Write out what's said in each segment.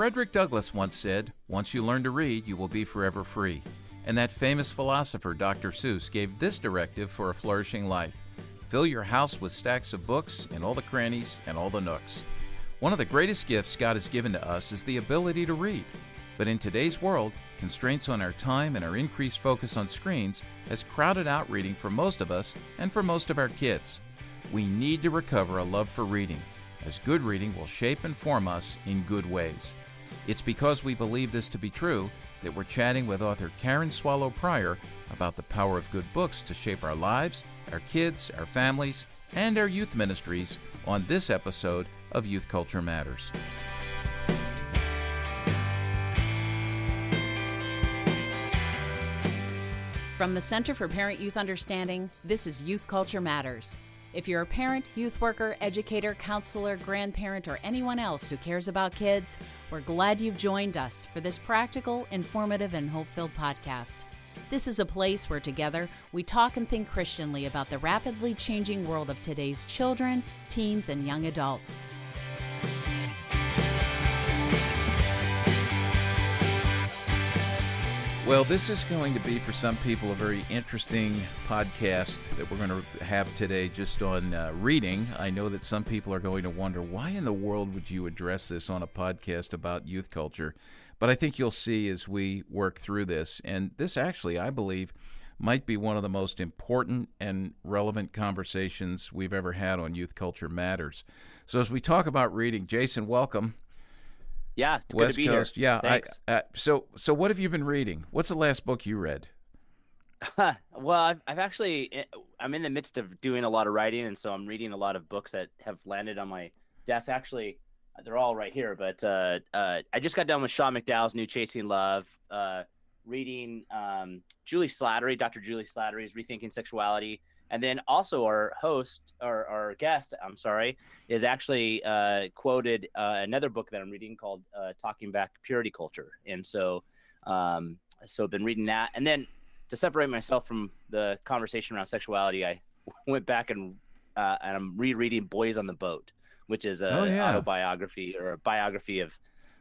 Frederick Douglass once said, Once you learn to read, you will be forever free. And that famous philosopher, Dr. Seuss, gave this directive for a flourishing life Fill your house with stacks of books in all the crannies and all the nooks. One of the greatest gifts God has given to us is the ability to read. But in today's world, constraints on our time and our increased focus on screens has crowded out reading for most of us and for most of our kids. We need to recover a love for reading, as good reading will shape and form us in good ways. It's because we believe this to be true that we're chatting with author Karen Swallow Prior about the power of good books to shape our lives, our kids, our families, and our youth ministries on this episode of Youth Culture Matters. From the Center for Parent Youth Understanding, this is Youth Culture Matters. If you're a parent, youth worker, educator, counselor, grandparent, or anyone else who cares about kids, we're glad you've joined us for this practical, informative, and hope filled podcast. This is a place where together we talk and think Christianly about the rapidly changing world of today's children, teens, and young adults. Well, this is going to be for some people a very interesting podcast that we're going to have today just on uh, reading. I know that some people are going to wonder why in the world would you address this on a podcast about youth culture? But I think you'll see as we work through this. And this actually, I believe, might be one of the most important and relevant conversations we've ever had on Youth Culture Matters. So as we talk about reading, Jason, welcome. Yeah, it's West good to be Coast. here. Yeah. I, uh, so, so what have you been reading? What's the last book you read? well, I've, I've actually eh, I'm in the midst of doing a lot of writing, and so I'm reading a lot of books that have landed on my desk. Actually, they're all right here, but uh, uh, I just got done with Sean McDowell's new Chasing Love. Uh, reading um, Julie Slattery, Dr. Julie Slattery's Rethinking Sexuality, and then also our host or our guest, I'm sorry, is actually uh, quoted uh, another book that I'm reading called uh, "Talking Back Purity Culture," and so um, so I've been reading that, and then to separate myself from the conversation around sexuality, I went back and uh, and I'm rereading "Boys on the Boat," which is a Oh, yeah. autobiography or a biography of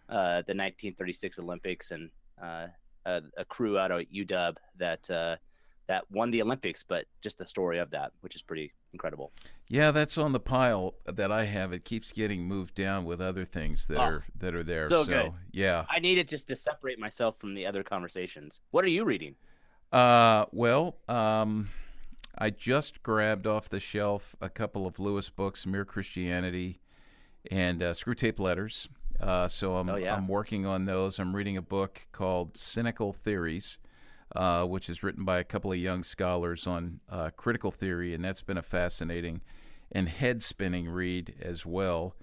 uh, the 1936 Olympics and uh, a, a crew out of UW that uh, that won the Olympics, but just the story of that, which is pretty incredible. Yeah, that's on the pile that I have. It keeps getting moved down with other things that Oh, are that are there. so good. yeah. I needed just to separate myself from the other conversations. What are you reading? Uh, well, um, I just grabbed off the shelf a couple of Lewis books, Mere Christianity, and uh, Screwtape Letters. Uh, so I'm Oh, yeah. I'm working on those. I'm reading a book called Cynical Theories, uh, which is written by a couple of young scholars on uh, critical theory, and that's been a fascinating and head spinning read as well.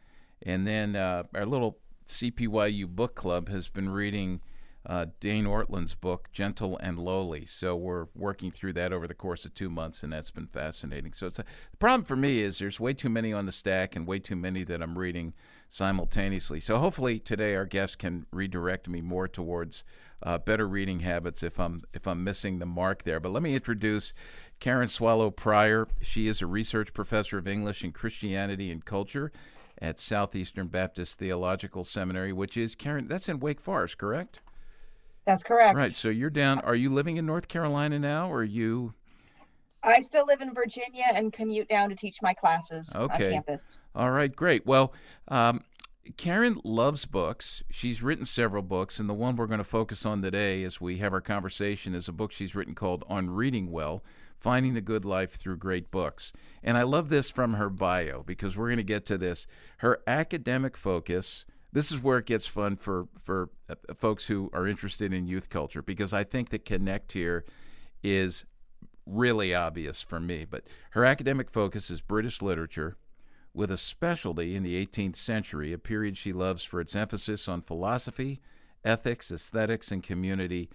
And then uh, our little CPYU book club has been reading uh, Dane Ortlund's book, Gentle and Lowly. So we're working through that over the course of two months, and that's been fascinating. So it's a, the problem for me is there's way too many on the stack and way too many that I'm reading simultaneously. So hopefully today our guest can redirect me more towards uh, better reading habits if I'm if I'm missing the mark there. But let me introduce Karen Swallow Prior. She is a research professor of English and Christianity and Culture at Southeastern Baptist Theological Seminary, which is Karen. That's in Wake Forest, correct? That's correct. Right. So you're down. Are you living in North Carolina now, or are you? I still live in Virginia and commute down to teach my classes Okay. on campus. All right, great. Well, um, Karen loves books. She's written several books, and the one we're going to focus on today as we have our conversation is a book she's written called On Reading Well Finding the Good Life Through Great Books. And I love this from her bio because we're going to get to this. Her academic focus. This is where it gets fun for for uh, folks who are interested in youth culture because I think the connect here is really obvious for me. But her academic focus is British literature, with a specialty in the 18th century, a period she loves for its emphasis on philosophy, ethics, aesthetics, and community.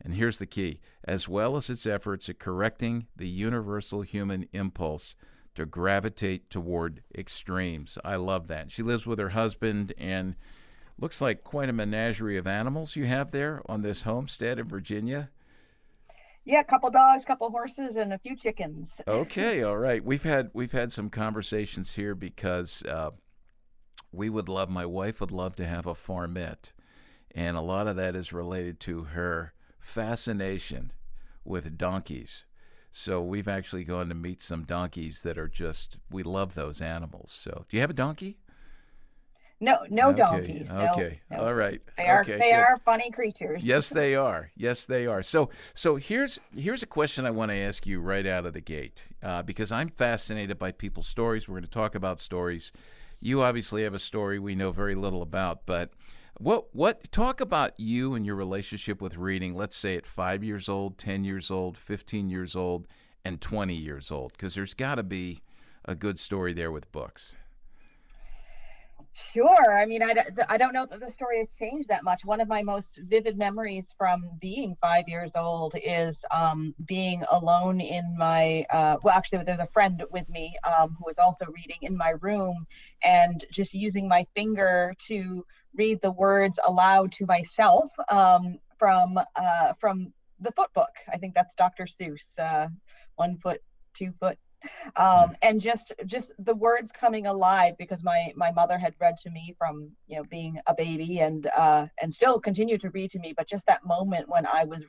And here's the key as well as its efforts at correcting the universal human impulse to gravitate toward extremes. I love that. She lives with her husband and looks like quite a menagerie of animals you have there on this homestead in Virginia. Yeah, a couple dogs, couple horses, and a few chickens. Okay, all right. We've had we've had some conversations here because uh, we would love my wife would love to have a farmette, and a lot of that is related to her fascination with donkeys. So we've actually gone to meet some donkeys that are just we love those animals. So do you have a donkey? No, no okay. donkeys. No, Okay. no. All right. They are okay, they good. are funny creatures. Yes, they are. Yes, they are. So, so here's here's a question I want to ask you right out of the gate, uh, because I'm fascinated by people's stories. We're going to talk about stories. You obviously have a story we know very little about, but what what talk about you and your relationship with reading? Let's say at five years old, ten years old, fifteen years old, and twenty years old, because there's got to be a good story there with books. Sure. I mean, I, I don't know that the story has changed that much. One of my most vivid memories from being five years old is um, being alone in my, uh, well, actually, there's a friend with me um, who was also reading in my room and just using my finger to read the words aloud to myself um, from, uh, from the foot book. I think that's Dr. Seuss, uh, one foot, two foot, um, and just just the words coming alive because my my mother had read to me from you know being a baby and uh, and still continue to read to me but just that moment when i was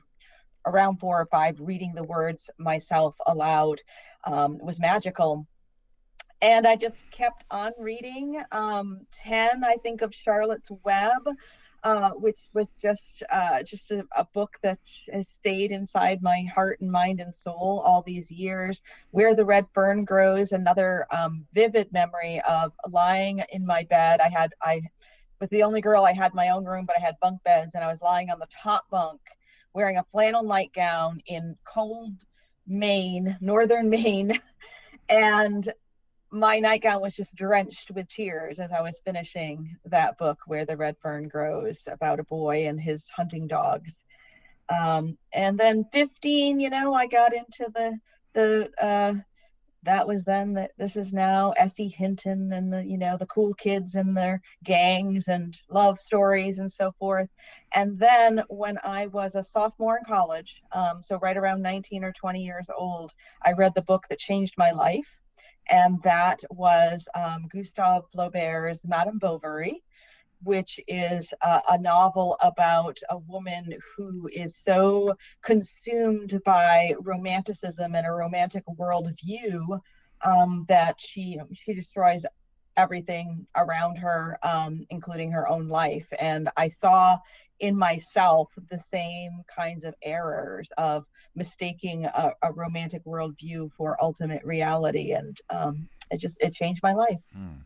around four or five reading the words myself aloud um, was magical. And i just kept on reading um, 10 i think of charlotte's web uh, which was just uh, just a, a, book that has stayed inside my heart and mind and soul all these years. Where the Red Fern Grows, another um, vivid memory of lying in my bed. I had I was the only girl. I had my own room, but I had bunk beds, and I was lying on the top bunk, wearing a flannel nightgown in cold Maine, northern Maine, and my nightgown was just drenched with tears as I was finishing that book, Where the Red Fern Grows, about a boy and his hunting dogs. Um, and then 15, you know, I got into the, the, uh, that was then that this is now S.E. Hinton and the, you know, the cool kids and their gangs and love stories and so forth. And then when I was a sophomore in college, um, so right around 19 or 20 years old, I read the book that changed my life and that was um, Gustave Flaubert's Madame Bovary, which is uh, a novel about a woman who is so consumed by romanticism and a romantic worldview um, that she she destroys everything around her, um, including her own life. And I saw in myself the same kinds of errors of mistaking a, a romantic worldview for ultimate reality. And um, it just it changed my life. Hmm.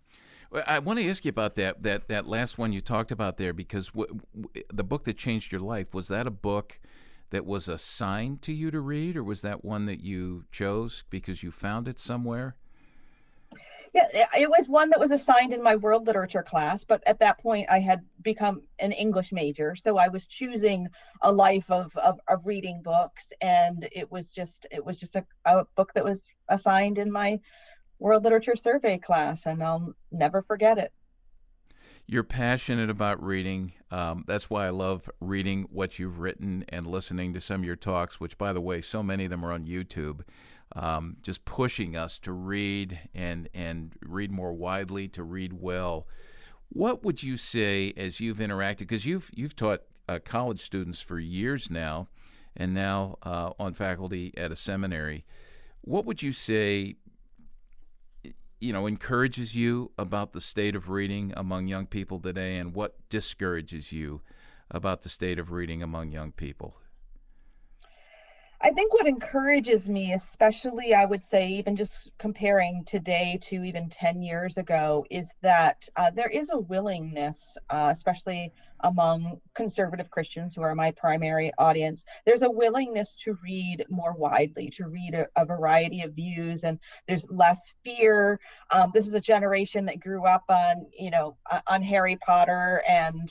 I want to ask you about that that that last one you talked about there because w- w- the book that changed your life was that a book that was assigned to you to read, or was that one that you chose because you found it somewhere? Yeah, it was one that was assigned in my world literature class, but at that point I had become an English major, so I was choosing a life of of, of reading books, and it was just it was just a, a book that was assigned in my world literature survey class, and I'll never forget it. You're passionate about reading. Um, that's why I love reading what you've written and listening to some of your talks, which, by the way, so many of them are on YouTube um, just pushing us to read and and read more widely, to read well. What would you say as you've interacted? Because you've you've taught uh, college students for years now, and now uh, on faculty at a seminary. What would you say? You know, encourages you about the state of reading among young people today, and what discourages you about the state of reading among young people? I think what encourages me, especially I would say, even just comparing today to even 10 years ago, is that uh, there is a willingness, uh, especially among conservative Christians who are my primary audience, there's a willingness to read more widely, to read a, a variety of views, and there's less fear. Um, this is a generation that grew up on, you know, on Harry Potter and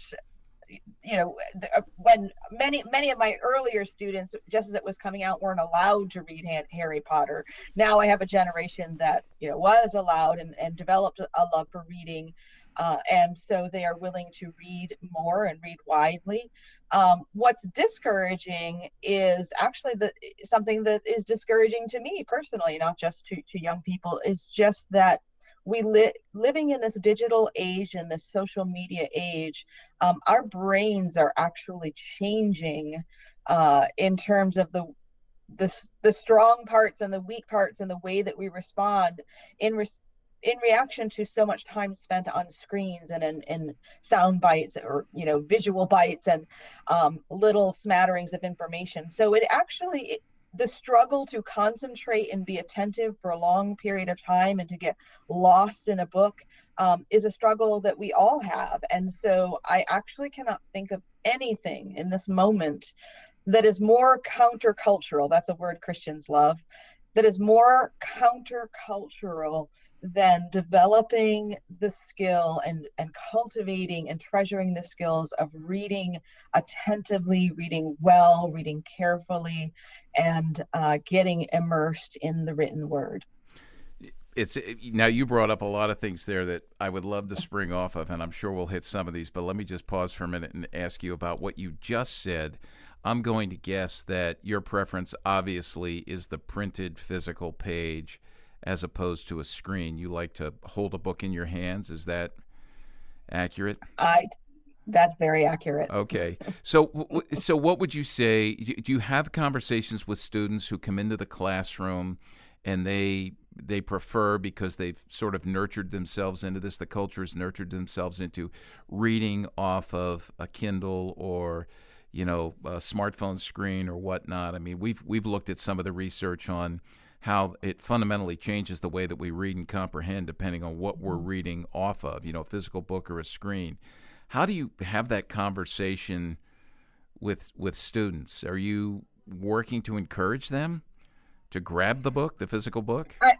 you know uh, when many many of my earlier students just as it was coming out weren't allowed to read harry potter. Now i have a generation that you know was allowed and, and developed a love for reading uh, and so they are willing to read more and read widely. Um, what's discouraging is actually the something that is discouraging to me personally not just to, to young people is just that we live living in this digital age and this social media age um, our brains are actually changing uh, in terms of the the the strong parts and the weak parts and the way that we respond in res- in reaction to so much time spent on screens and in, in sound bites or you know visual bites and um, little smatterings of information. So it actually the struggle to concentrate and be attentive for a long period of time and to get lost in a book um, is a struggle that we all have. And so i actually cannot think of anything in this moment that is more countercultural that's a word christians love that is more countercultural than developing the skill and, and cultivating and treasuring the skills of reading attentively, reading well, reading carefully, and uh, getting immersed in the written word. It's now you brought up a lot of things there that I would love to spring off of, and I'm sure we'll hit some of these. But let me just pause for a minute and ask you about what you just said. I'm going to guess that your preference, obviously, is the printed physical page as opposed to a screen. You like to hold a book in your hands. Is that accurate? I that's very accurate. Okay. So so what would you say do you have conversations with students who come into the classroom and they they prefer because they've sort of nurtured themselves into this the culture has nurtured themselves into reading off of a Kindle or you know a smartphone screen or whatnot. I mean, we've we've looked at some of the research on how it fundamentally changes the way that we read and comprehend depending on what we're mm-hmm. reading off of, you know, a physical book or a screen. How do you have that conversation with with students? Are you working to encourage them to grab the book, the physical book? I,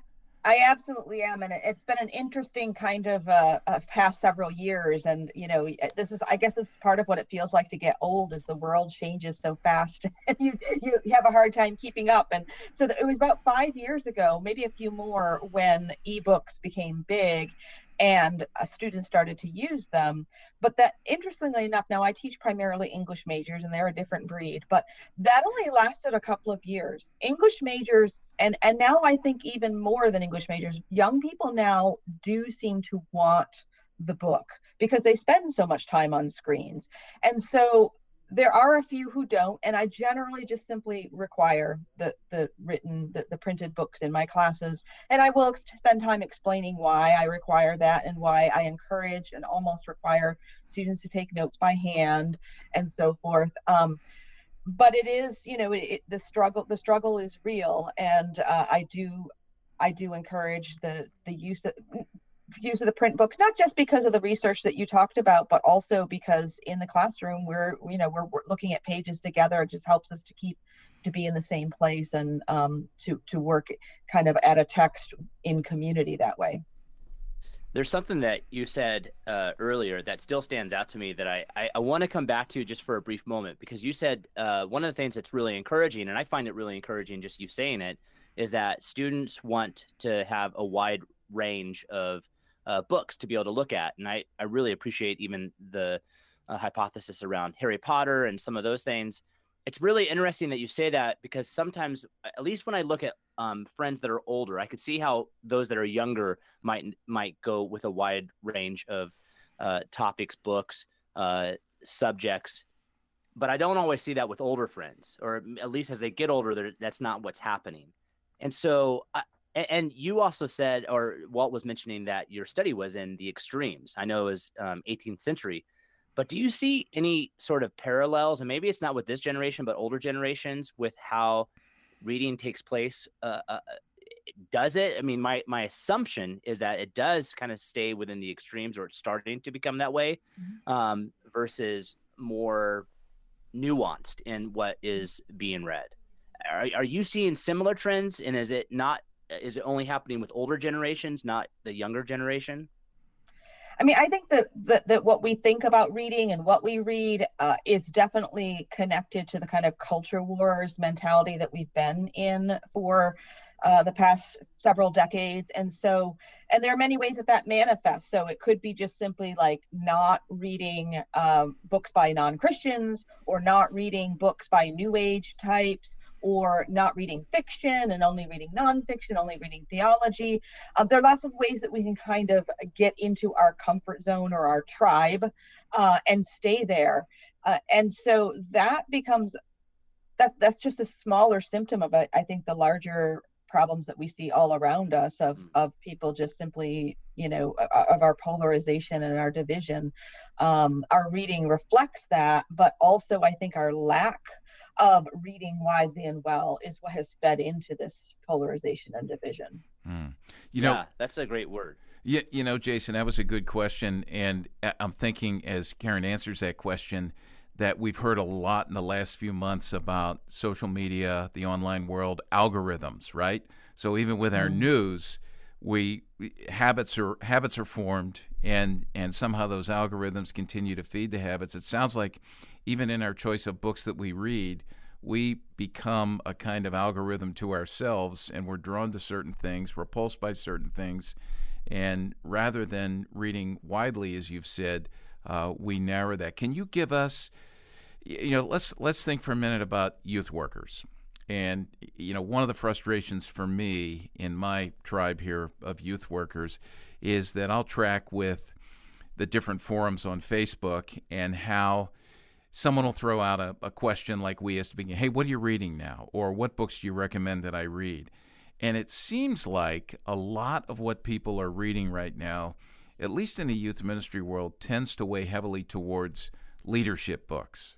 I absolutely am, and it's been an interesting kind of uh, uh, past several years. And you know, this is, I guess, this is part of what it feels like to get old, as the world changes so fast, and you you have a hard time keeping up. And so it was about five years ago, maybe a few more, when ebooks became big, and uh, students started to use them. But that, interestingly enough, now I teach primarily English majors, and they're a different breed. But that only lasted a couple of years. English majors and and now i think even more than english majors young people now do seem to want the book because they spend so much time on screens. And so there are a few who don't and i generally just simply require the the written the, the printed books in my classes. And i will spend time explaining why i require that and why i encourage and almost require students to take notes by hand and so forth. Um, but it is you know it, the struggle the struggle is real. And uh, i do i do encourage the the use of use of the print books not just because of the research that you talked about but also because in the classroom we're you know we're, we're looking at pages together. It just helps us to keep to be in the same place and um, to to work kind of at a text in community that way there's something that you said uh, earlier that still stands out to me that I, I, I want to come back to just for a brief moment because you said uh, one of the things that's really encouraging, and I find it really encouraging just you saying it, is that students want to have a wide range of uh, books to be able to look at. And I, I really appreciate even the uh, hypothesis around Harry Potter and some of those things it's really interesting that you say that because sometimes, at least when I look at um, friends that are older, I could see how those that are younger might might go with a wide range of uh, topics, books, uh, subjects. But I don't always see that with older friends, or at least as they get older, that's not what's happening. And so, I, and you also said, or Walt was mentioning that your study was in the extremes. I know it was um, 18th century, but do you see any sort of parallels, and maybe it's not with this generation, but older generations, with how reading takes place? Uh, uh, uh does it? I mean, my my assumption is that it does kind of stay within the extremes, or it's starting to become that way, mm-hmm. um, versus more nuanced in what is being read. Are, are you seeing similar trends, and is it not? Is it only happening with older generations, not the younger generation? I mean, I think that, that, that what we think about reading and what we read uh, is definitely connected to the kind of culture wars mentality that we've been in for uh, the past several decades. And so, and there are many ways that that manifests. So it could be just simply like not reading um, books by non Christians or not reading books by New Age types or not reading fiction and only reading nonfiction, only reading theology. Um, there are lots of ways that we can kind of get into our comfort zone or our tribe uh, and stay there. Uh, and so that becomes that that's just a smaller symptom of it. I think the larger problems that we see all around us of mm. of people just simply you know of our polarization and our division um, our reading reflects that but also i think our lack of reading widely and well is what has fed into this polarization and division mm. you know yeah, that's a great word yeah, you know, Jason, that was a good question, and I'm thinking as Karen answers that question, that we've heard a lot in the last few months about social media, the online world, algorithms, right? So even with our mm. news, we habits are habits are formed and and somehow those algorithms continue to feed the habits. It sounds like even in our choice of books that we read, we become a kind of algorithm to ourselves and we're drawn to certain things, repulsed by certain things. And rather than reading widely, as you've said, uh, we narrow that. Can you give us, you know, let's let's think for a minute about youth workers. And you know, one of the frustrations for me in my tribe here of youth workers is that I'll track with the different forums on Facebook and how someone will throw out a, a question like we asked to begin, hey, what are you reading now? Or what books do you recommend that I read? And it seems like a lot of what people are reading right now at least in the youth ministry world, tends to weigh heavily towards leadership books.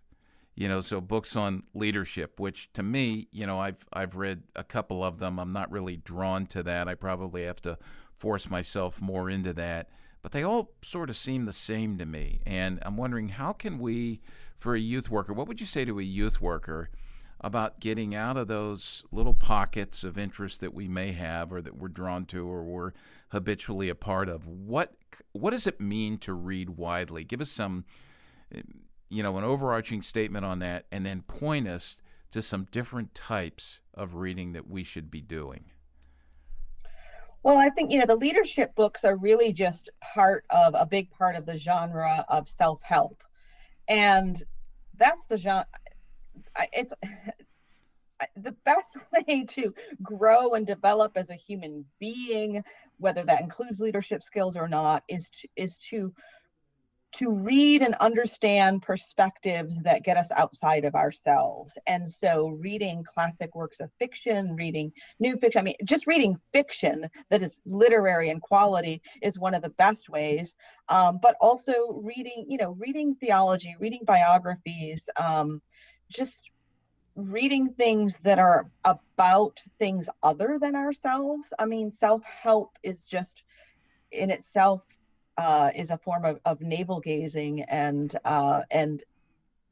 You know, so books on leadership, which to me, you know, I've I've read a couple of them. I'm not really drawn to that. I probably have to force myself more into that. But they all sort of seem the same to me. And I'm wondering how can we, for a youth worker, what would you say to a youth worker about getting out of those little pockets of interest that we may have or that we're drawn to or we're habitually a part of? What what does it mean to read widely? Give us some, eh, you know, an overarching statement on that, and then point us to some different types of reading that we should be doing. Well, I think you know the leadership books are really just part of a big part of the genre of self-help, and that's the genre. It's the best way to grow and develop as a human being whether that includes leadership skills or not is to, is to to read and understand perspectives that get us outside of ourselves. And so, reading classic works of fiction, reading new fiction, I mean, just reading fiction that is literary and quality is one of the best ways. Um, but also, reading, you know, reading theology, reading biographies, um, just reading things that are about things other than ourselves. I mean, self help is just in itself uh, is a form of, of navel gazing and uh, and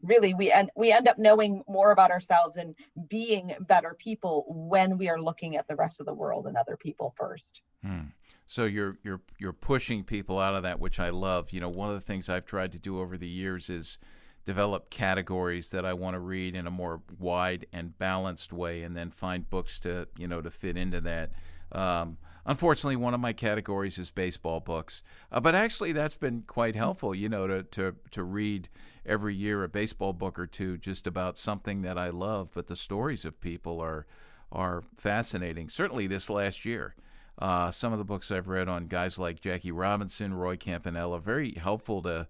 really we end we end up knowing more about ourselves and being better people when we are looking at the rest of the world and other people first. Hmm. So you're you're you're pushing people out of that, which I love. You know, one of the things I've tried to do over the years is develop categories that I want to read in a more wide and balanced way, and then find books to you know to fit into that. Um, unfortunately, one of my categories is baseball books, uh, but actually that's been quite helpful. You know, to to to read every year a baseball book or two just about something that I love. But the stories of people are are fascinating. Certainly, this last year. Uh, some of the books I've read on guys like Jackie Robinson, Roy Campanella, very helpful to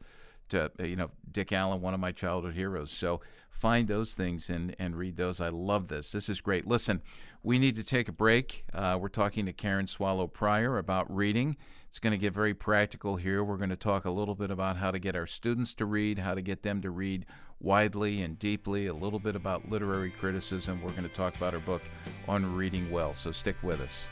to you know Dick Allen, one of my childhood heroes. So find those things and and read those. I love this. This is great. Listen, we need to take a break. Uh, we're talking to Karen Swallow Prior about reading. It's going to get very practical here. We're going to talk a little bit about how to get our students to read, how to get them to read widely and deeply, a little bit about literary criticism. We're going to talk about her book on reading well. So stick with us.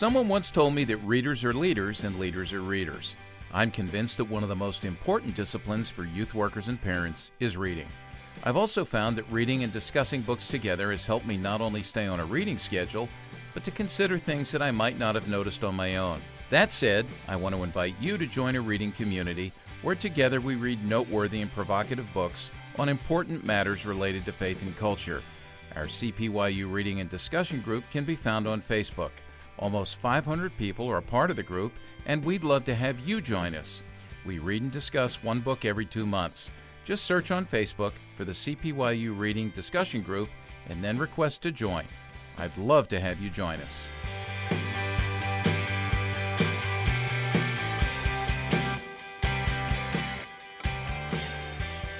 Someone once told me that readers are leaders and leaders are readers. I'm convinced that one of the most important disciplines for youth workers and parents is reading. I've also found that reading and discussing books together has helped me not only stay on a reading schedule, but to consider things that I might not have noticed on my own. That said, I want to invite you to join a reading community where together we read noteworthy and provocative books on important matters related to faith and culture. Our CPYU Reading and Discussion group can be found on Facebook. Almost 500 people are a part of the group, and we'd love to have you join us. We read and discuss one book every two months. Just search on Facebook for the CPYU Reading Discussion Group and then request to join. I'd love to have you join us.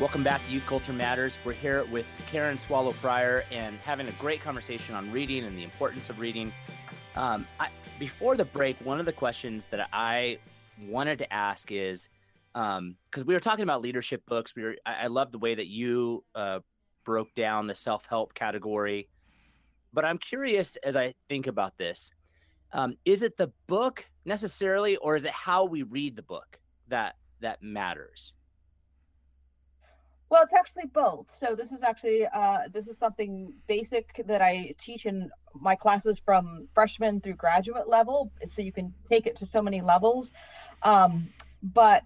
Welcome back to Youth Culture Matters. We're here with Karen Swallow Prior and having a great conversation on reading and the importance of reading. Um, I, before the break, one of the questions that I wanted to ask is because um, we were talking about leadership books. We were, I, I love the way that you uh, broke down the self help category. But I'm curious as I think about this um, is it the book necessarily, or is it how we read the book that that matters? Well, it's actually both. So this is actually uh, this is something basic that I teach in my classes from freshman through graduate level. So you can take it to so many levels. Um, but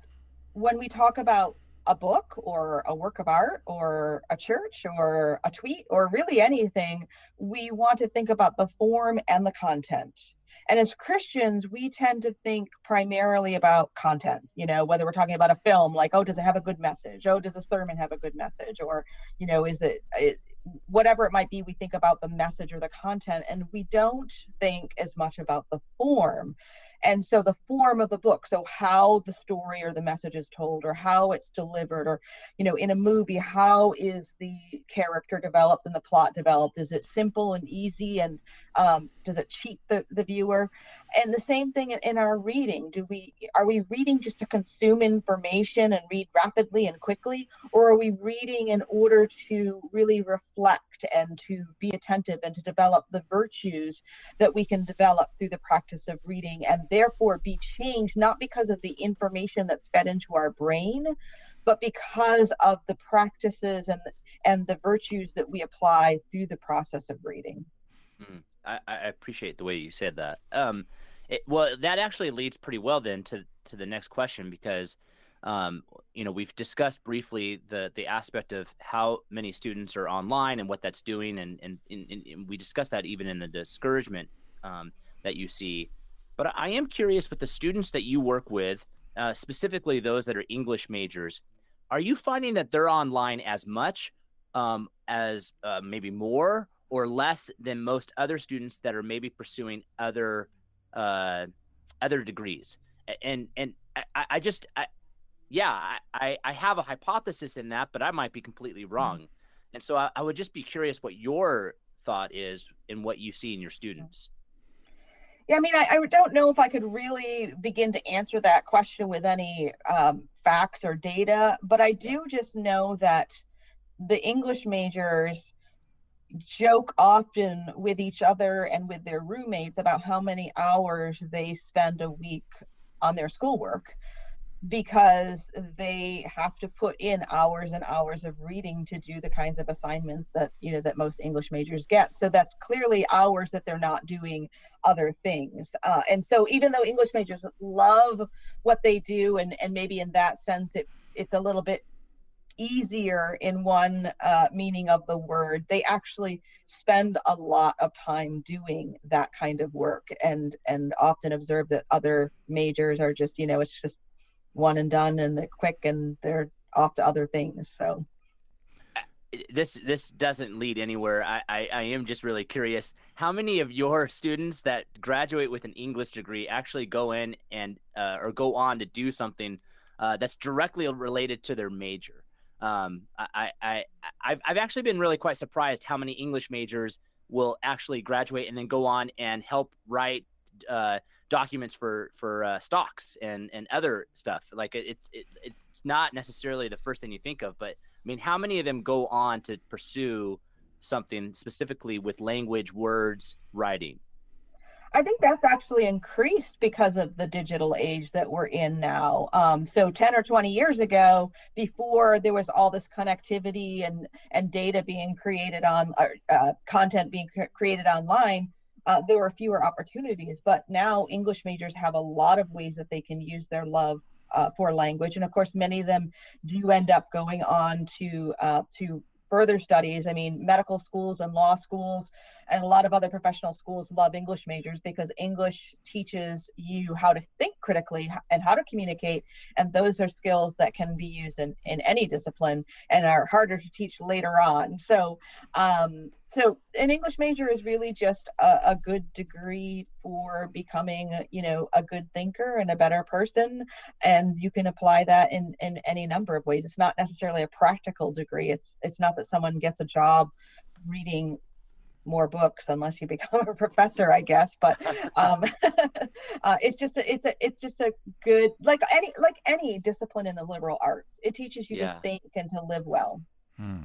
when we talk about a book or a work of art or a church or a tweet or really anything, we want to think about the form and the content. And as Christians, we tend to think primarily about content, you know, whether we're talking about a film, like, oh, does it have a good message? Oh, does a sermon have a good message? Or, you know, is it, it whatever it might be, we think about the message or the content, and we don't think as much about the form and so the form of the book so how the story or the message is told or how it's delivered or you know in a movie how is the character developed and the plot developed? Is it simple and easy and um, does it cheat the, the viewer? And the same thing in, in our reading. Do we are we reading just to consume information and read rapidly and quickly? Or are we reading in order to really reflect and to be attentive and to develop the virtues that we can develop through the practice of reading and therefore be changed not because of the information that's fed into our brain but because of the practices and and the virtues that we apply through the process of reading. Mm, I, I, appreciate the way you said that. Um, it, well that actually leads pretty well then to to the next question because um, you know we've discussed briefly the the aspect of how many students are online and what that's doing and and, and, and we discussed that even in the discouragement um, that you see but I am curious with the students that you work with, uh, specifically those that are English majors, are you finding that they're online as much um, as uh, maybe more or less than most other students that are maybe pursuing other uh, other degrees? And and I, I just I, yeah I, I have a hypothesis in that, but I might be completely mm-hmm. wrong. Mm-hmm. And so I, I would just be curious what your thought is in what you see in your students. Yeah, I mean, I, I, don't know if I could really begin to answer that question with any um, facts or data, but I do just know that the English majors joke often with each other and with their roommates about how many hours they spend a week on their schoolwork because they have to put in hours and hours of reading to do the kinds of assignments that you know that most english majors get. So that's clearly hours that they're not doing other things. Uh, and so even though english majors love what they do and and maybe in that sense it it's a little bit easier in one uh, meaning of the word they actually spend a lot of time doing that kind of work and and often observe that other majors are just you know it's just one and done and they're quick and they're off to other things. So this this doesn't lead anywhere. I, I, I, am just really curious. How many of your students that graduate with an English degree actually go in and uh, or go on to do something uh, that's directly related to their major? Um, I, I I've, I've actually been really quite surprised how many English majors will actually graduate and then go on and help write uh, documents for for uh, stocks and and other stuff. Like it, it, it's not necessarily the first thing you think of, but I mean, how many of them go on to pursue something specifically with language, words, writing? I think that's actually increased because of the digital age that we're in now. Um, so 10 or 20 years ago, before there was all this connectivity and, and data being created on, uh, content being created online, uh, there were fewer opportunities. But now English majors have a lot of ways that they can use their love uh, for language, and of course, many of them do end up going on to uh, to further studies. I mean, medical schools and law schools and a lot of other professional schools love English majors because English teaches you how to think critically and how to communicate. And those are skills that can be used in, in any discipline and are harder to teach later on. So, um, so an English major is really just a, a good degree for becoming, you know, a good thinker and a better person. And you can apply that in, in any number of ways. It's not necessarily a practical degree. It's, it's not that someone gets a job reading more books unless you become a professor i guess but um, uh, it's just a, it's a it's just a good like any like any discipline in the liberal arts it teaches you yeah. to think and to live well hmm.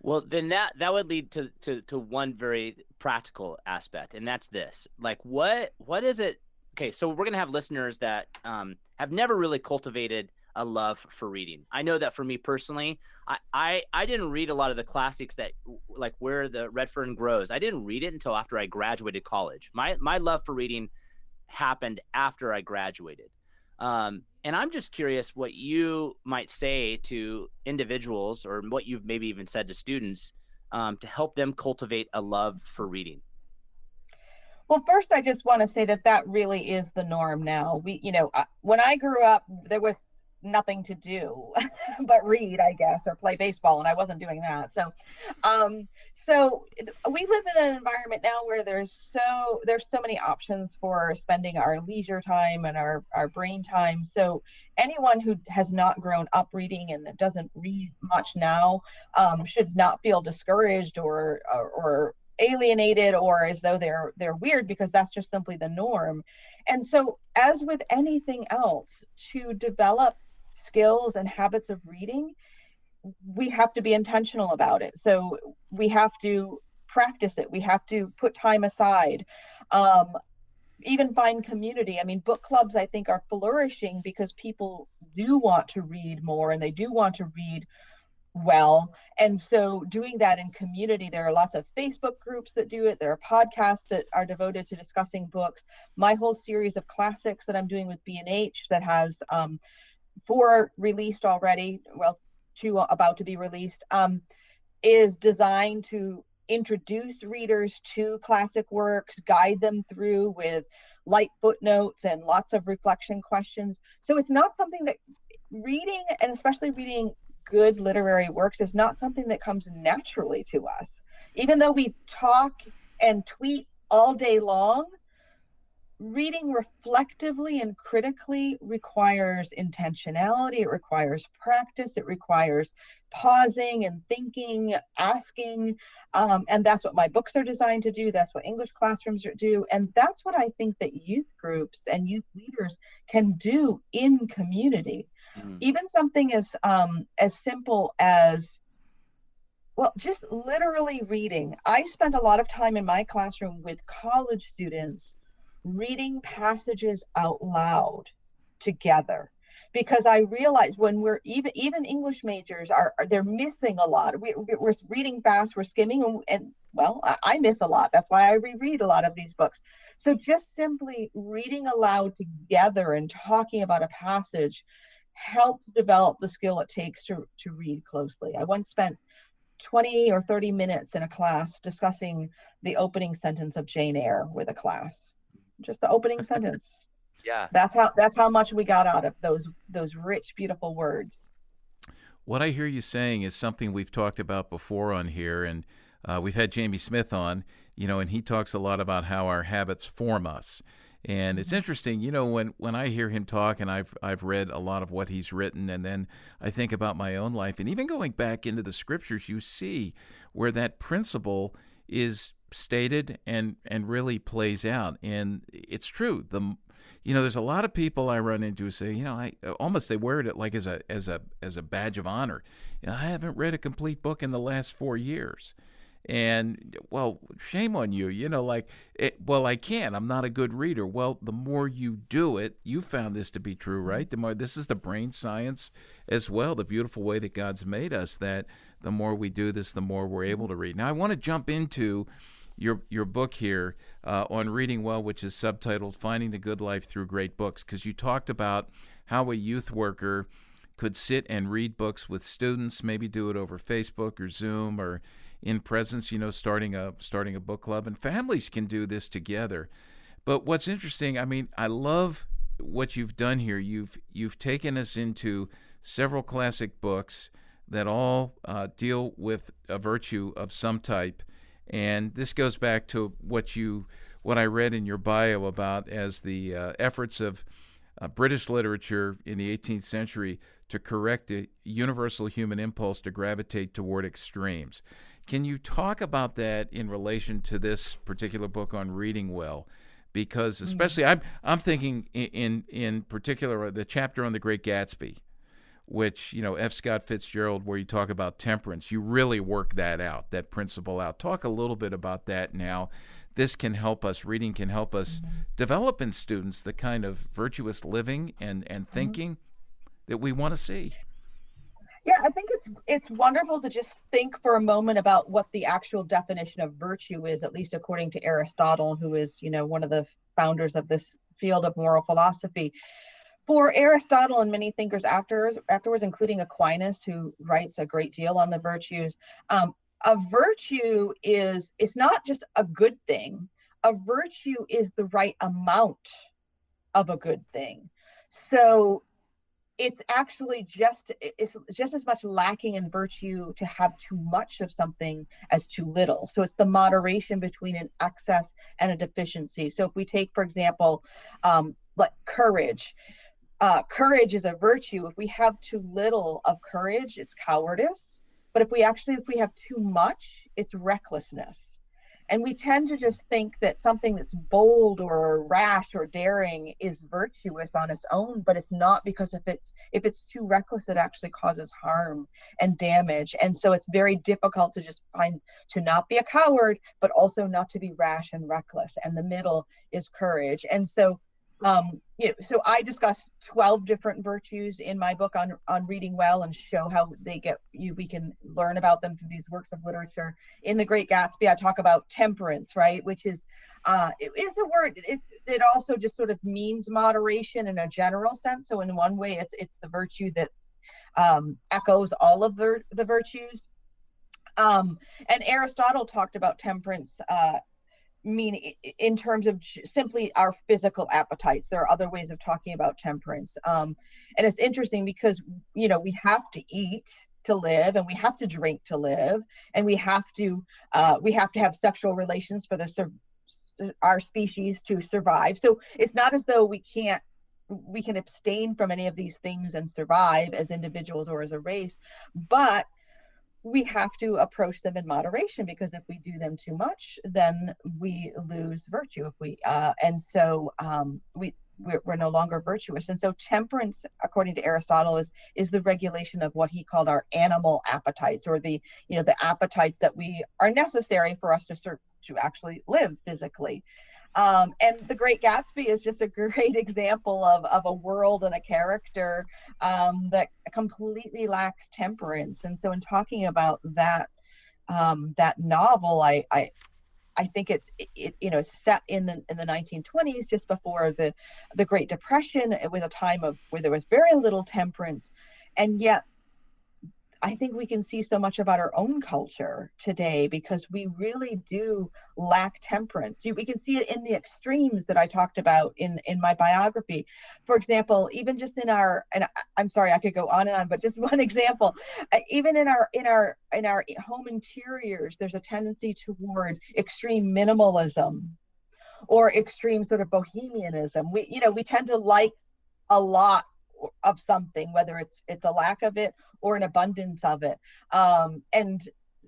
Well then that that would lead to, to to one very practical aspect and that's this like what what is it okay so we're gonna have listeners that um, have never really cultivated a love for reading. I know that for me personally, I, I I didn't read a lot of the classics that like where the red fern grows. I didn't read it until after I graduated college. My my love for reading happened after I graduated. Um, and I'm just curious what you might say to individuals or what you've maybe even said to students um, to help them cultivate a love for reading. Well, first, I just want to say that that really is the norm now. We, you know, when I grew up, there was nothing to do but read i guess or play baseball and i wasn't doing that. So um so we live in an environment now where there's so there's so many options for spending our leisure time and our our brain time. So anyone who has not grown up reading and doesn't read much now um, should not feel discouraged or, or, or alienated or as though they're they're weird because that's just simply the norm. And so as with anything else to develop skills and habits of reading, we have to be intentional about it. So we have to practice it. We have to put time aside. Um, even find community. I mean, book clubs, I think, are flourishing because people do want to read more and they do want to read well. And so, doing that in community, there are lots of Facebook groups that do it. There are podcasts that are devoted to discussing books. My whole series of classics that I'm doing with B&H that has um, four released already, well, two about to be released, um, is designed to introduce readers to classic works, guide them through with light footnotes and lots of reflection questions. So it's not something that reading, and especially reading good literary works, is not something that comes naturally to us. Even though we talk and tweet all day long, reading reflectively and critically requires intentionality it requires practice it requires pausing and thinking asking um, and that's what my books are designed to do that's what english classrooms do and that's what i think that youth groups and youth leaders can do in community mm-hmm. even something as um, as simple as well, just literally reading. I spent a lot of time in my classroom with college students reading passages out loud together because I realize when we're even even English majors are, they're missing a lot. We, are reading fast, we're skimming, and, and well, I, I, miss a lot. That's why I reread a lot of these books. So just simply reading aloud together and talking about a passage helps develop the skill it takes to to read closely. I once spent 20 or 30 minutes in a class discussing the opening sentence of Jane Eyre with a class just the opening sentence. Yeah. That's how that's how much we got out of those those rich, beautiful words. What I hear you saying is something we've talked about before on here, and uh, we've had Jamie Smith on, you know, and he talks a lot about how our habits form us. And it's mm-hmm. interesting, you know, when, when I hear him talk, and I've I've read a lot of what he's written, and then I think about my own life, and even going back into the scriptures, you see where that principle is stated and and really plays out. And it's true. The you know, there's a lot of people I run into who say, you know, I almost they wear it like as a as a as a badge of honor. You know, I haven't read a complete book in the last four years. And well, shame on you. You know, like, it, well, I can't. I'm not a good reader. Well, the more you do it, you found this to be true, mm-hmm. right? The more this is the brain science as well. The beautiful way that God's made us that the more we do this, the more we're mm-hmm. able to read. Now, I want to jump into your your book here uh, on reading well, which is subtitled "Finding the Good Life Through Great Books," because you talked about how a youth worker could sit and read books with students, maybe do it over Facebook or Zoom or in presence, you know, starting a starting a book club and families can do this together. But what's interesting, I mean, I love what you've done here. You've you've taken us into several classic books that all uh, deal with a virtue of some type, and this goes back to what you what I read in your bio about as the uh, efforts of uh, British literature in the 18th century to correct the universal human impulse to gravitate toward extremes. Can you talk about that in relation to this particular book on reading well? Because mm-hmm. especially I'm I'm thinking in in, in particular the chapter on the Great Gatsby, which you know F. Scott Fitzgerald, where you talk about temperance, you really work that out, that principle out. Talk a little bit about that now. This can help us. Reading can help us mm-hmm. develop in students the kind of virtuous living and and mm-hmm. thinking mm-hmm. that we want to see. Yeah, I think it's it's wonderful to just think for a moment about what the actual definition of virtue is, at least according to Aristotle, who is you know one of the founders of this field of moral philosophy for Aristotle and many thinkers after, afterwards, including Aquinas, who writes a great deal on the virtues, um, a virtue is it's not just a good thing. A virtue is the right amount of a good thing. So it's actually just it's just as much lacking in virtue to have too much of something as too little so it's the moderation between an excess and a deficiency so if we take for example um, like courage uh, courage is a virtue. If we have too little of courage, it's cowardice. But if we actually, if we have too much, it's recklessness. And we tend to just think that something that's bold or rash or daring is virtuous on its own, but it's not because if it's if it's too reckless, it actually causes harm and damage. And so it's very difficult to just find to not be a coward, but also not to be rash and reckless. And the middle is courage. And so um, you know, so I discuss 12 different virtues in my book on on reading well and show how they get you we can learn about them through these works of literature. In The Great Gatsby, I talk about temperance, right, which is uh, it is a word. It, it also just sort of means moderation in a general sense. So in one way, it's it's the virtue that um, echoes all of the the virtues. Um, and Aristotle talked about temperance uh, mean in terms of simply our physical appetites there are other ways of talking about temperance um, and it's interesting because you know we have to eat to live and we have to drink to live and we have to uh, we have to have sexual relations for the our species to survive. So it's not as though we can't we can abstain from any of these things and survive as individuals or as a race but we have to approach them in moderation because if we do them too much, then we lose virtue. If we uh, and so um, we we're, we're, no longer virtuous. And so temperance, according to Aristotle, is is the regulation of what he called our animal appetites, or the you know the appetites that we are necessary for us to serve, to actually live physically. Um, and The Great Gatsby is just a great example of, of a world and a character um, that completely lacks temperance. And so, in talking about that um, that novel, I, I I think it, it you know set in the in the 1920s, just before the the Great Depression. It was a time of where there was very little temperance, and yet I think we can see so much about our own culture today because we really do lack temperance. We can see it in the extremes that I talked about in in my biography. For example, even just in our and I'm sorry I could go on and on, but just one example, uh, even in our in our in our home interiors, there's a tendency toward extreme minimalism or extreme sort of bohemianism. We you know we tend to like a lot of something whether it's it's a lack of it or an abundance of it. Um, and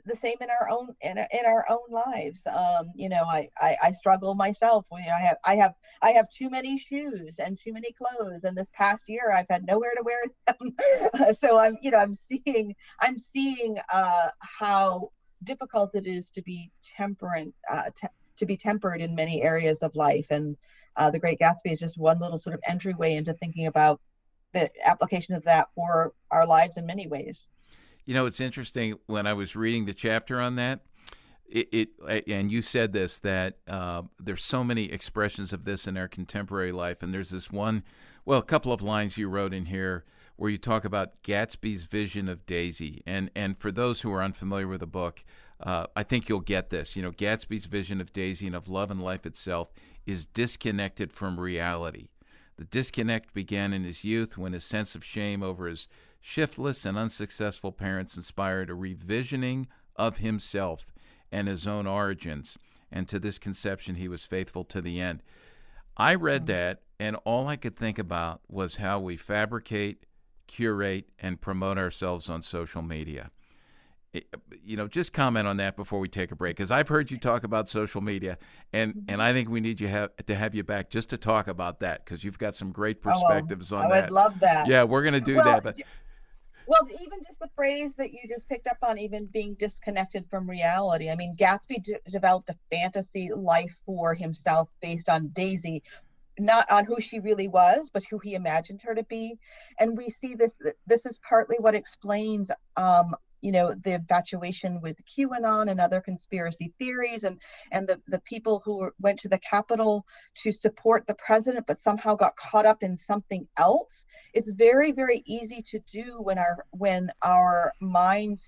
the same in our own in, in our own lives. Um, you know I, I i struggle myself. You know i have i have i have too many shoes and too many clothes. And this past year i've had nowhere to wear them. So i'm you know i'm seeing i'm seeing uh how difficult it is to be temperate uh, te- to be tempered in many areas of life. And uh, the great gatsby is just one little sort of entryway into thinking about the application of that for our lives in many ways. You know, it's interesting when I was reading the chapter on that. it, it, and you said this that uh, there's so many expressions of this in our contemporary life, and there's this one, well, a couple of lines you wrote in here where you talk about Gatsby's vision of Daisy, and and for those who are unfamiliar with the book, uh, I think you'll get this. You know, Gatsby's vision of Daisy and of love and life itself is disconnected from reality. The disconnect began in his youth when his sense of shame over his shiftless and unsuccessful parents inspired a revisioning of himself and his own origins. And to this conception, he was faithful to the end. I read mm-hmm. that, and all I could think about was how we fabricate, curate, and promote ourselves on social media. It, you know, just comment on that before we take a break, because I've heard you talk about social media, and mm-hmm. and I think we need you have to have you back just to talk about that, because you've got some great perspectives oh, well, on I that. I would love that. Yeah, we're going to do well, that, but well, even just the phrase that you just picked up on, even being disconnected from reality. I mean, Gatsby d- developed a fantasy life for himself based on Daisy, not on who she really was, but who he imagined her to be. And we see this. This is partly what explains um, you know the infatuation with QAnon and other conspiracy theories and and the the people who went to the Capitol to support the president but somehow got caught up in something else it's very very easy to do when our when our minds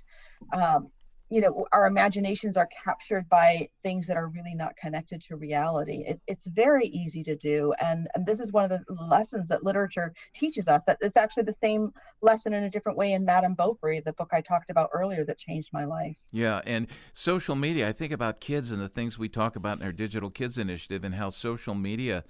um, you know our imaginations are captured by things that are really not connected to reality. It, it's very easy to do and and this is one of the lessons that literature teaches us that it's actually the same lesson in a different way in madame bovary the book i talked about earlier that changed my life. Yeah and social media i think about kids and the things we talk about in our digital kids initiative and how social media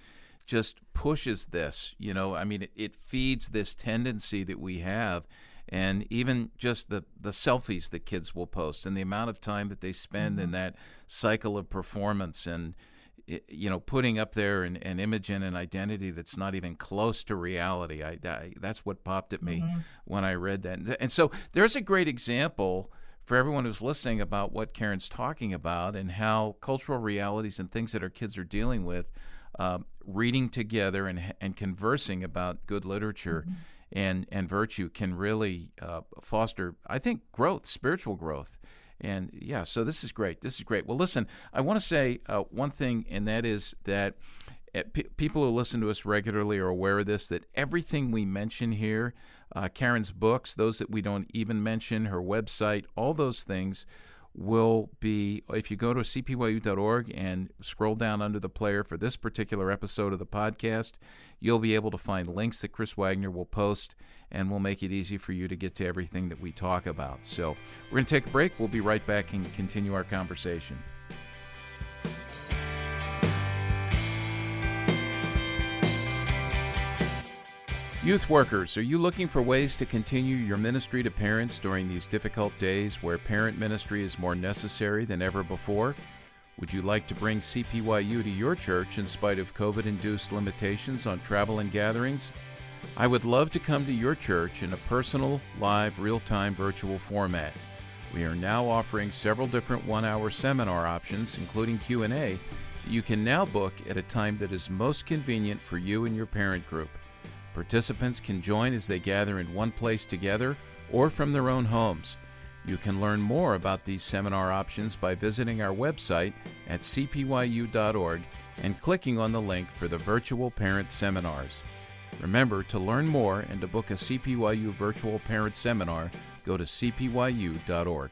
just pushes this you know i mean it, it feeds this tendency that we have and even just the, the selfies that kids will post and the amount of time that they spend mm-hmm. in that cycle of performance and you know putting up there an, an image and an identity that's not even close to reality I, I that's what popped at me mm-hmm. when I read that and, and so there's a great example for everyone who's listening about what Karen's talking about and how cultural realities and things that our kids are dealing with um, reading together and, and conversing about good literature mm-hmm and and virtue can really uh, foster, I think, growth, spiritual growth. And yeah, so this is great. This is great. Well, listen, I want to say uh, one thing, and that is that uh, p- people who listen to us regularly are aware of this. That everything we mention here, uh, Karen's books, those that we don't even mention, her website, all those things will be if you go to cpyu.org and scroll down under the player for this particular episode of the podcast, you'll be able to find links that Chris Wagner will post and we'll make it easy for you to get to everything that we talk about. So, we're going to take a break. We'll be right back and continue our conversation. Youth workers, are you looking for ways to continue your ministry to parents during these difficult days where parent ministry is more necessary than ever before? Would you like to bring CPYU to your church in spite of COVID induced limitations on travel and gatherings? I would love to come to your church in a personal, live, real-time virtual format. We are now offering several different 1-hour seminar options including Q&A that you can now book at a time that is most convenient for you and your parent group. Participants can join as they gather in one place together or from their own homes. You can learn more about these seminar options by visiting our website at cpyu.org and clicking on the link for the virtual parent seminars. Remember, to learn more and to book a CPYU virtual parent seminar, go to cpyu.org.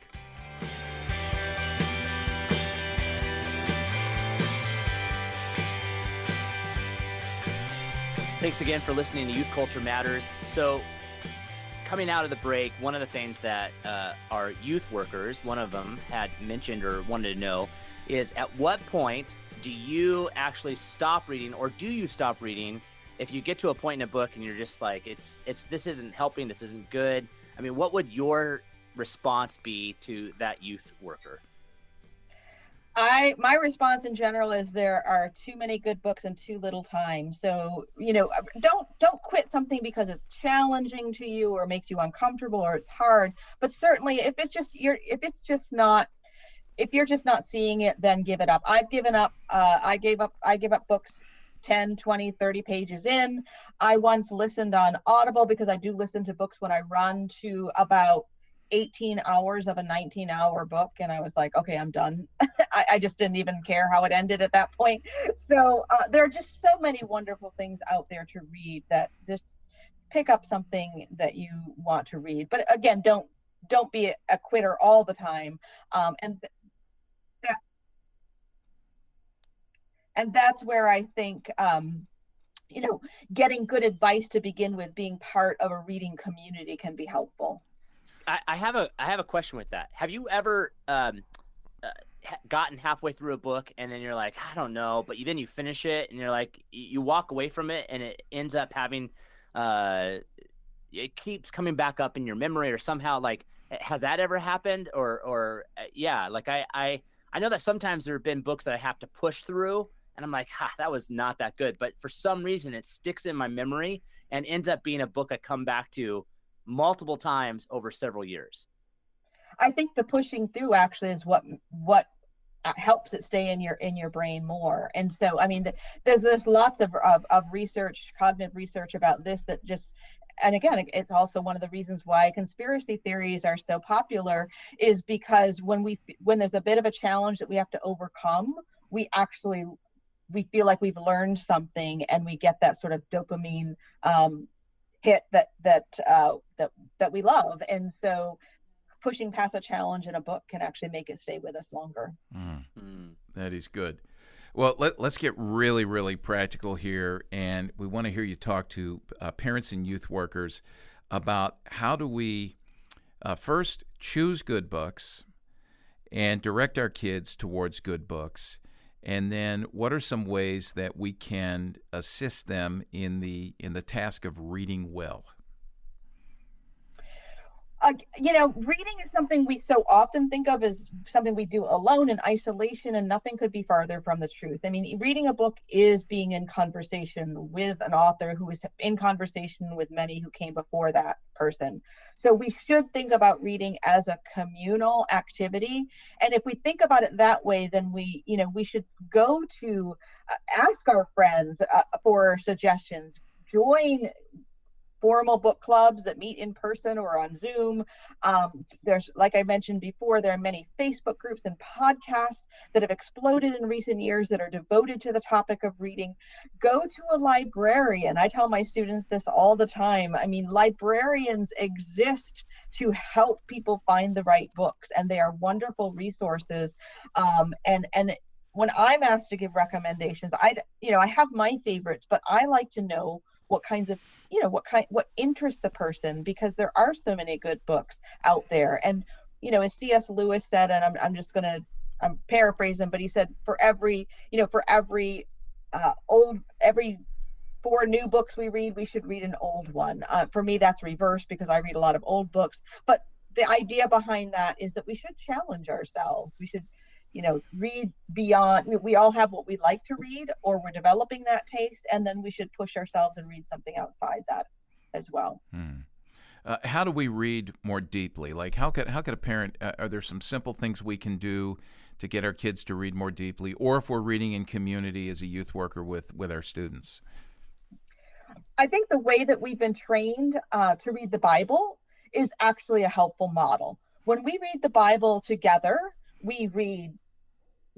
Thanks again for listening to Youth Culture Matters. So, coming out of the break, one of the things that uh, our youth workers, one of them had mentioned or wanted to know, is at what point do you actually stop reading, or do you stop reading if you get to a point in a book and you're just like, it's it's this isn't helping, this isn't good. I mean, what would your response be to that youth worker? I my response in general is there are too many good books and too little time. So, you know, don't don't quit something because it's challenging to you or makes you uncomfortable or it's hard, but certainly if it's just you're if it's just not if you're just not seeing it then give it up. I've given up uh I gave up I give up books 10 20 30 pages in i once listened on audible because i do listen to books when i run to about 18 hours of a 19 hour book and i was like okay i'm done. I, I, just didn't even care how it ended at that point. So uh, there are just so many wonderful things out there to read that just pick up something that you want to read. But again don't don't be a quitter all the time. Um, and th- that and that's where i think um, you know getting good advice to begin with being part of a reading community can be helpful I, have a I have a question with that. Have you ever um, uh, gotten halfway through a book and then you're like, I don't know, but you then you finish it and you're like, you walk away from it and it ends up having, uh, it keeps coming back up in your memory or somehow like, has that ever happened or or uh, yeah, like I I I know that sometimes there have been books that I have to push through and I'm like, ha, that was not that good, but for some reason it sticks in my memory and ends up being a book I come back to multiple times over several years. I think the pushing through actually is what what uh, helps it stay in your in your brain more. And so, I mean, there's there's lots of, of of research, cognitive research about this that just and again it's also one of the reasons why conspiracy theories are so popular is because when we when there's a bit of a challenge that we have to overcome we actually we feel like we've learned something and we get that sort of dopamine um, hit that that uh, that that we love, and so pushing past a challenge in a book can actually make it stay with us longer. Mm. Mm. That is good. Well, let, us get really, really practical here, and we want to hear you talk to uh, parents and youth workers about how do we uh, first choose good books and direct our kids towards good books, and then what are some ways that we can assist them in the in the task of reading well uh, you know, reading is something we so often think of as something we do alone in isolation, and nothing could be farther from the truth. I mean, reading a book is being in conversation with an author who is in conversation with many who came before that person. So we should think about reading as a communal activity. And if we think about it that way, then we, you know, we should go to uh, ask our friends uh, for suggestions, join formal book clubs that meet in person or on Zoom. Um, there's, like I mentioned before, there are many Facebook groups and podcasts that have exploded in recent years that are devoted to the topic of reading. Go to a librarian. I tell my students this all the time. I mean, librarians exist to help people find the right books, and they are wonderful resources. Um, and and when I'm asked to give recommendations, I you know I have my favorites, but I like to know what kinds of you know what kind what interests a person because there are so many good books out there. And you know as cs lewis said and i'm, I'm just going to i'm paraphrasing but he said for every you know for every uh, old every four new books we read we should read an old one. Uh, for me that's reverse because i read a lot of old books. But the idea behind that is that we should challenge ourselves. We should you know read beyond we all have what we like to read or we're developing that taste and then we should push ourselves and read something outside that as well. Hmm. uh, how do we read more deeply? Like how could how could a parent uh, are there some simple things we can do to get our kids to read more deeply or if we're reading in community as a youth worker with with our students? I think the way that we've been trained uh, to read the bible is actually a helpful model. When we read the bible together we read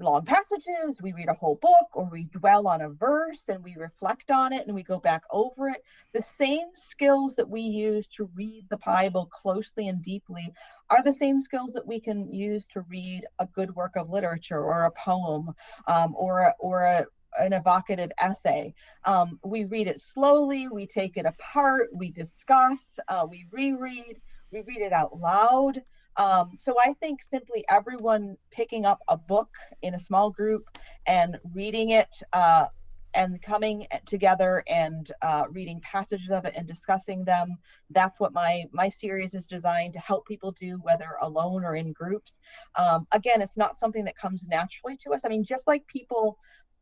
long passages, we read a whole book, or we dwell on a verse and we reflect on it and we go back over it. The same skills that we use to read the Bible closely and deeply are the same skills that we can use to read a good work of literature or a poem um, or, or a, an evocative essay. Um, we read it slowly, we take it apart, we discuss, uh, we reread, we read it out loud. Um, so I think simply everyone picking up a book in a small group and reading it uh, and coming together and uh, reading passages of it and discussing them. That's what my my series is designed to help people do, whether alone or in groups. Um, again, it's not something that comes naturally to us. I mean, just like people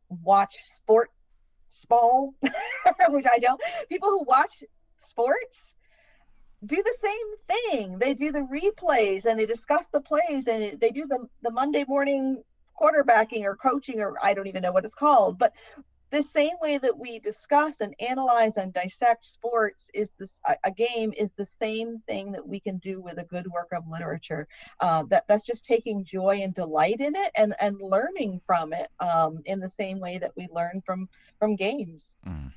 watch sport ball, which I don't. People who watch sports do the same thing. They do the replays and they discuss the plays and they do the, the Monday morning quarterbacking or coaching or I don't even know what it's called. But the same way that we discuss and analyze and dissect sports is this a, game is the same thing that we can do with a good work of literature uh, that that's just taking joy and delight in it and and learning from it um, in the same way that we learn from from games mm.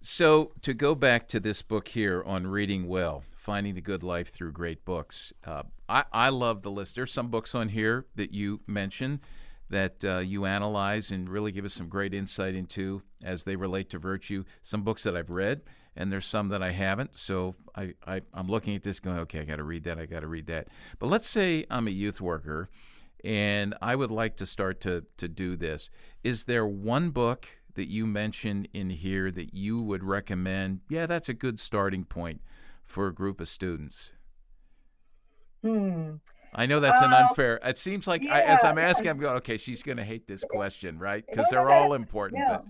So to go back to this book here on reading well finding the good life through great books uh, I, I love the list there's some books on here that you mentioned that uh, you analyze and really give us some great insight into as they relate to virtue. Some books that I've read, and there's some that I haven't. So I, I, am looking at this going, okay, I got to read that, I got to read that. But let's say I'm a youth worker and I would like to start to, to do this. Is there one book that you mentioned in here that you would recommend? Yeah, that's a good starting point for a group of students. Hmm. I know that's an uh, unfair. It seems like yeah, I, as I'm asking. I'm going, okay, she's going to hate this question, right? Because they're all important. But...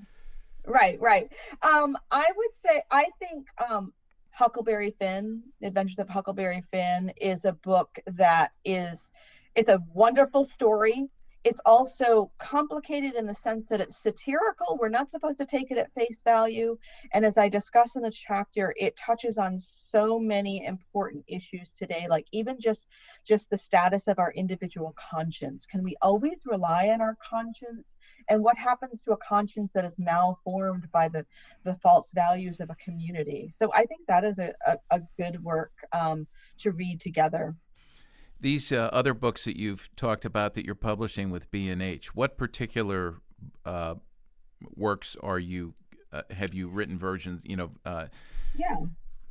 Right, right. Um, I would say I think um, Huckleberry Finn, The Adventures of Huckleberry Finn, is a book that is it's a wonderful story it's also complicated in the sense that it's satirical. We're not supposed to take it at face value. And as I discuss in the chapter, it touches on so many important issues today, like even just just the status of our individual conscience. Can we always rely on our conscience? And what happens to a conscience that is malformed by the, the false values of a community? So I think that is a, a, a good work um, to read together. These uh, other books that you've talked about that you're publishing with B&H, what particular uh, works are you uh, have you written versions? You know, uh, yeah,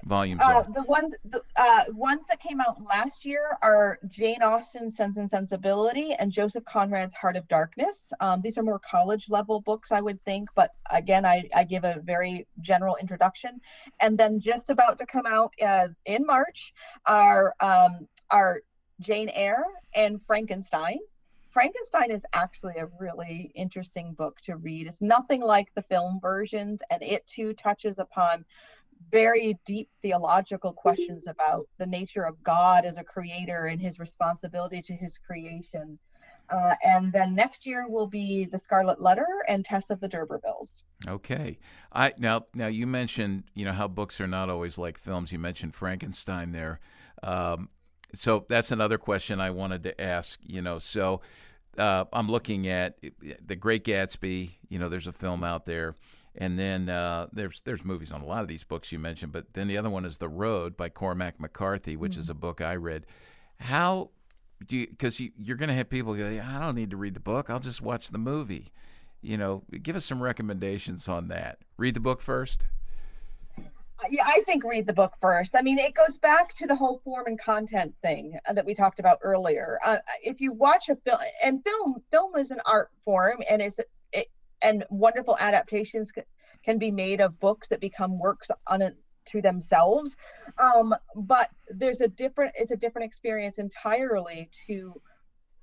volumes. Uh, the ones the uh, ones that came out last year are Jane Austen's Sense and Sensibility and Joseph Conrad's Heart of Darkness. Um, these are more college level books, I would think, but again, I, I give a very general introduction. And then just about to come out uh, in March are um, are Jane Eyre and Frankenstein. Frankenstein is actually a really interesting book to read. It's nothing like the film versions, and it too touches upon very deep theological questions about the nature of God as a creator and his responsibility to his creation. Uh, and then next year will be the Scarlet Letter and Tess of the D'Urbervilles. Okay, I now now you mentioned you know how books are not always like films. You mentioned Frankenstein there. Um, so that's another question I wanted to ask. You know, so uh, I'm looking at the Great Gatsby. You know, there's a film out there, and then uh, there's there's movies on a lot of these books you mentioned. But then the other one is The Road by Cormac McCarthy, which mm-hmm. is a book I read. How do you? Because you, you're going to have people go, I don't need to read the book. I'll just watch the movie. You know, give us some recommendations on that. Read the book first yeah, I think read the book first. I mean, it goes back to the whole form and content thing uh, that we talked about earlier. Uh, if you watch a film, and film, film is an art form, and is it, and wonderful adaptations can be made of books that become works on to themselves. Um, but there's a different, it's a different experience entirely to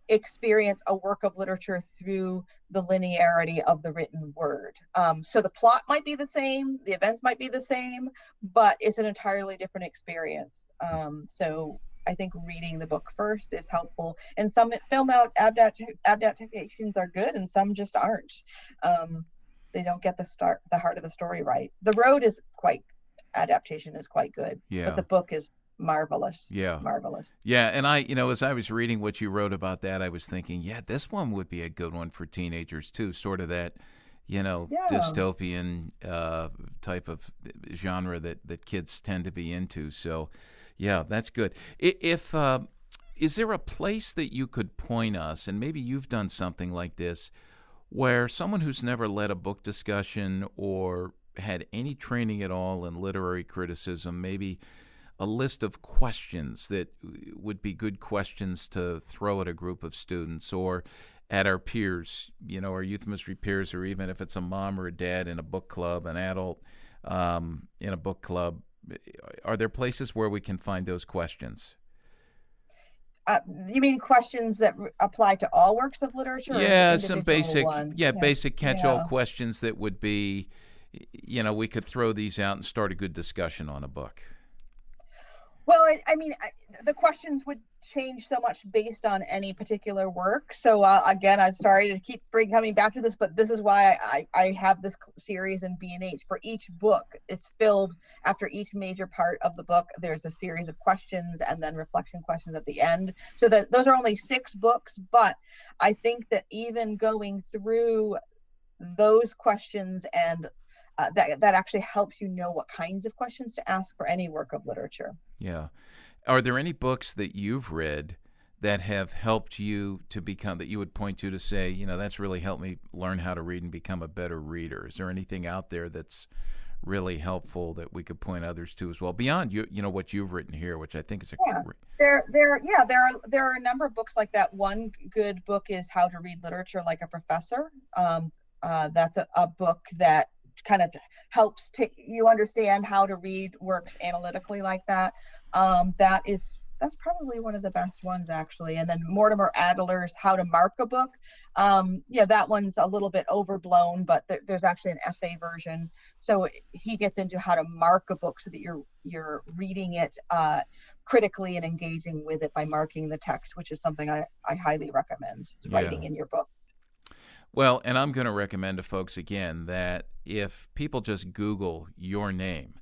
experience a work of literature through the linearity of the written word. Um, so the plot might be the same, the events might be the same, but it's an entirely different experience. Um, so I think reading the book first is helpful. And some film out adapt- adaptations are good, and some just aren't. Um, they don't get the start, the heart of the story right. The road is quite adaptation is quite good, yeah. but the book is marvelous. Yeah. Marvelous. Yeah. And I, you know, as I was reading what you wrote about that, I was thinking, yeah, this one would be a good one for teenagers too. Sort of that, you know, yeah. dystopian uh, type of genre that, that kids tend to be into. So, yeah, that's good. If, uh, is there a place that you could point us, and maybe you've done something like this, where someone who's never led a book discussion or had any training at all in literary criticism, maybe a list of questions that would be good questions to throw at a group of students or at our peers, you know, our youth ministry peers, or even if it's a mom or a dad in a book club, an adult um, in a book club. Are there places where we can find those questions? Uh, you mean questions that apply to all works of literature? Yeah, some basic, yeah, yeah, basic catch-all yeah. questions that would be, you know, we could throw these out and start a good discussion on a book. Well, I, I mean, I, the questions would change so much based on any particular work. So uh, again, I'm sorry to keep bring coming back to this, but this is why I, I have this series in B and H. For each book, it's filled after each major part of the book. There's a series of questions and then reflection questions at the end. So that those are only six books, but I think that even going through those questions and uh, that that actually helps you know what kinds of questions to ask for any work of literature. Yeah. Are there any books that you've read that have helped you to become that you would point to to say, you know, that's really helped me learn how to read and become a better reader? Is there anything out there that's really helpful that we could point others to as well beyond you you know what you've written here which i think is a yeah. there there yeah there are there are a number of books like that one good book is how to read literature like a professor um, uh, that's a, a book that kind of helps to, you understand how to read works analytically like that. Um, that is that's probably one of the best ones actually. And then mortimer adler's how to mark a book. Um, yeah that one's a little bit overblown but th- there's actually an essay version. So he gets into how to mark a book so that you're you're reading it uh, critically and engaging with it by marking the text which is something i, I highly recommend yeah. writing in your book well and i'm going to recommend to folks again that if people just google your name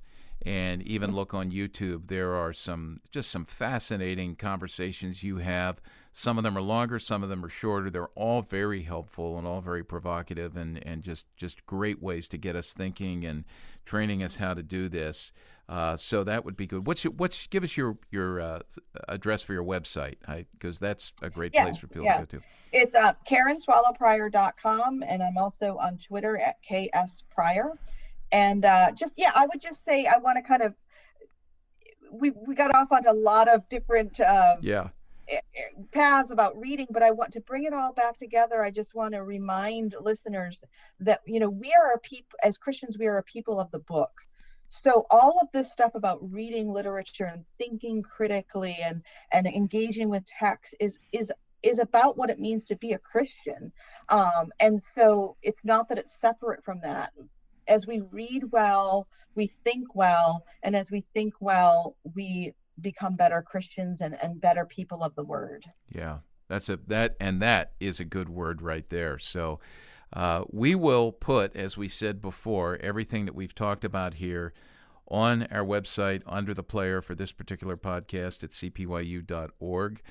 and even mm-hmm. look on YouTube. There are some just some fascinating conversations you have. Some of them are longer, some of them are shorter. They're all very helpful and all very provocative and, and just, just great ways to get us thinking and training us how to do this. Uh, so that would be good. What's your, what's give us your your uh, address for your website because that's a great yes, place for people yeah. to go to. It's uh, KarenSwallowPrior.com and I'm also on Twitter at KS Prior and uh, just yeah i would just say i want to kind of we we got off on a lot of different uh, yeah eh, eh, paths about reading but i want to bring it all back together i just want to remind listeners that you know we are a people as christians we are a people of the book so all of this stuff about reading literature and thinking critically and and engaging with text is is is about what it means to be a christian um, and so it's not that it's separate from that as we read well, we think well, and as we think well, we become better Christians and, and better people of the word. Yeah, that's a that and that is a good word right there. So uh, we will put, as we said before, everything that we've talked about here on our website under the player for this particular podcast at cpyu.org.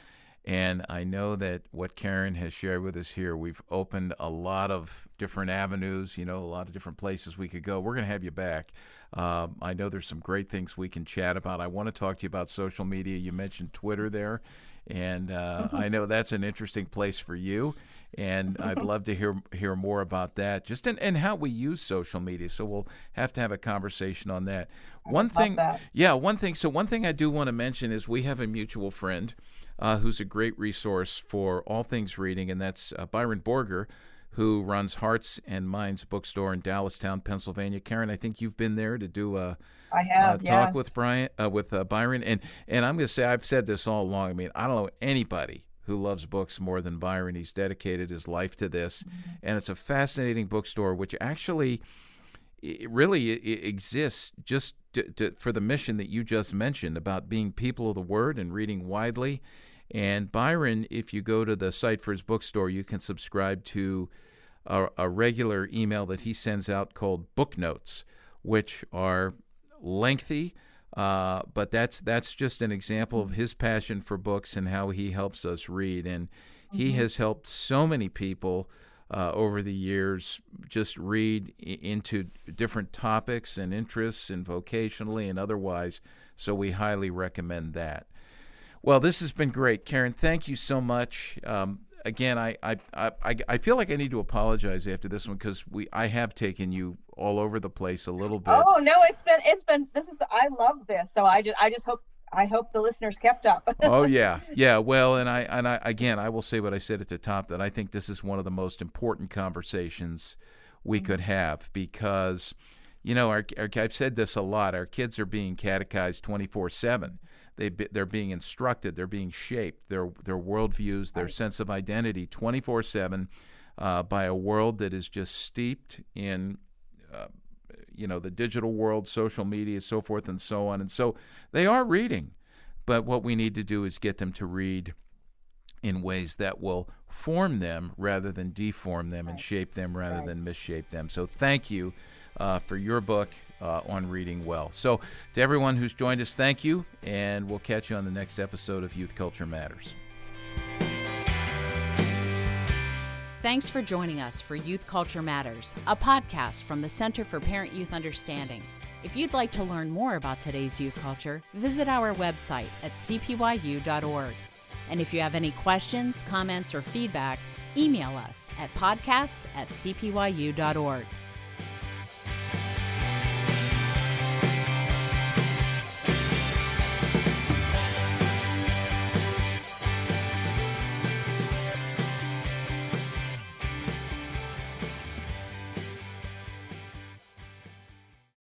And I know that what Karen has shared with us here, we've opened a lot of different avenues, you know, a lot of different places we could go. We're going to have you back. Um, I know there's some great things we can chat about. I want to talk to you about social media. You mentioned Twitter there, and uh, I know that's an interesting place for you. And I'd love to hear hear more about that, just in, and how we use social media. So we'll have to have a conversation on that. One thing, that. yeah, one thing. So one thing I do want to mention is we have a mutual friend uh, who's a great resource for all things reading, and that's uh, Byron Borger, who runs Hearts and Minds Bookstore in Dallastown, Pennsylvania. Karen, I think you've been there to do a, I have, a talk yes. with Brian uh, with uh, Byron, and and I'm going to say I've said this all along. I mean, I don't know anybody who loves books more than Byron. He's dedicated his life to this, mm-hmm. and it's a fascinating bookstore, which actually really it exists just to, to, for the mission that you just mentioned about being people of the word and reading widely and Byron, if you go to the site for his bookstore, you can subscribe to a, a regular email that he sends out called Book Notes, which are lengthy. Uh, but that's that's just an example of his passion for books and how he helps us read. And he mm-hmm. has helped so many people uh, over the years just read I- into different topics and interests and vocationally and otherwise. So we highly recommend that. Well, this has been great, Karen. Thank you so much. Um, again, I, I, I, I feel like I need to apologize after this one because we I have taken you all over the place a little bit. Oh no, it's been it's been this is I love this. So I just I just hope I hope the listeners kept up. oh yeah, yeah. Well, and I and I again I will say what I said at the top that I think this is one of the most important conversations we mm-hmm. could have because you know our, our I've said this a lot. Our kids are being catechized twenty four seven they they're being instructed, they're being shaped, their their worldviews, their sense of identity, twenty four seven, uh, by a world that is just steeped in. Uh, you know the digital world, social media, so forth and so on, and so they are reading. but what we need to do is get them to read in ways that will form them rather than deform them and shape them rather Right. than misshape them. So thank you uh, for your book uh, on reading well. So to everyone who's joined us, thank you, and we'll catch you on the next episode of Youth Culture Matters. Thanks for joining us for Youth Culture Matters, a podcast from the Center for Parent Youth Understanding. If you'd like to learn more about today's youth culture, visit our website at cpyu.org. And if you have any questions, comments, or feedback, email us at podcast at cpyu.org.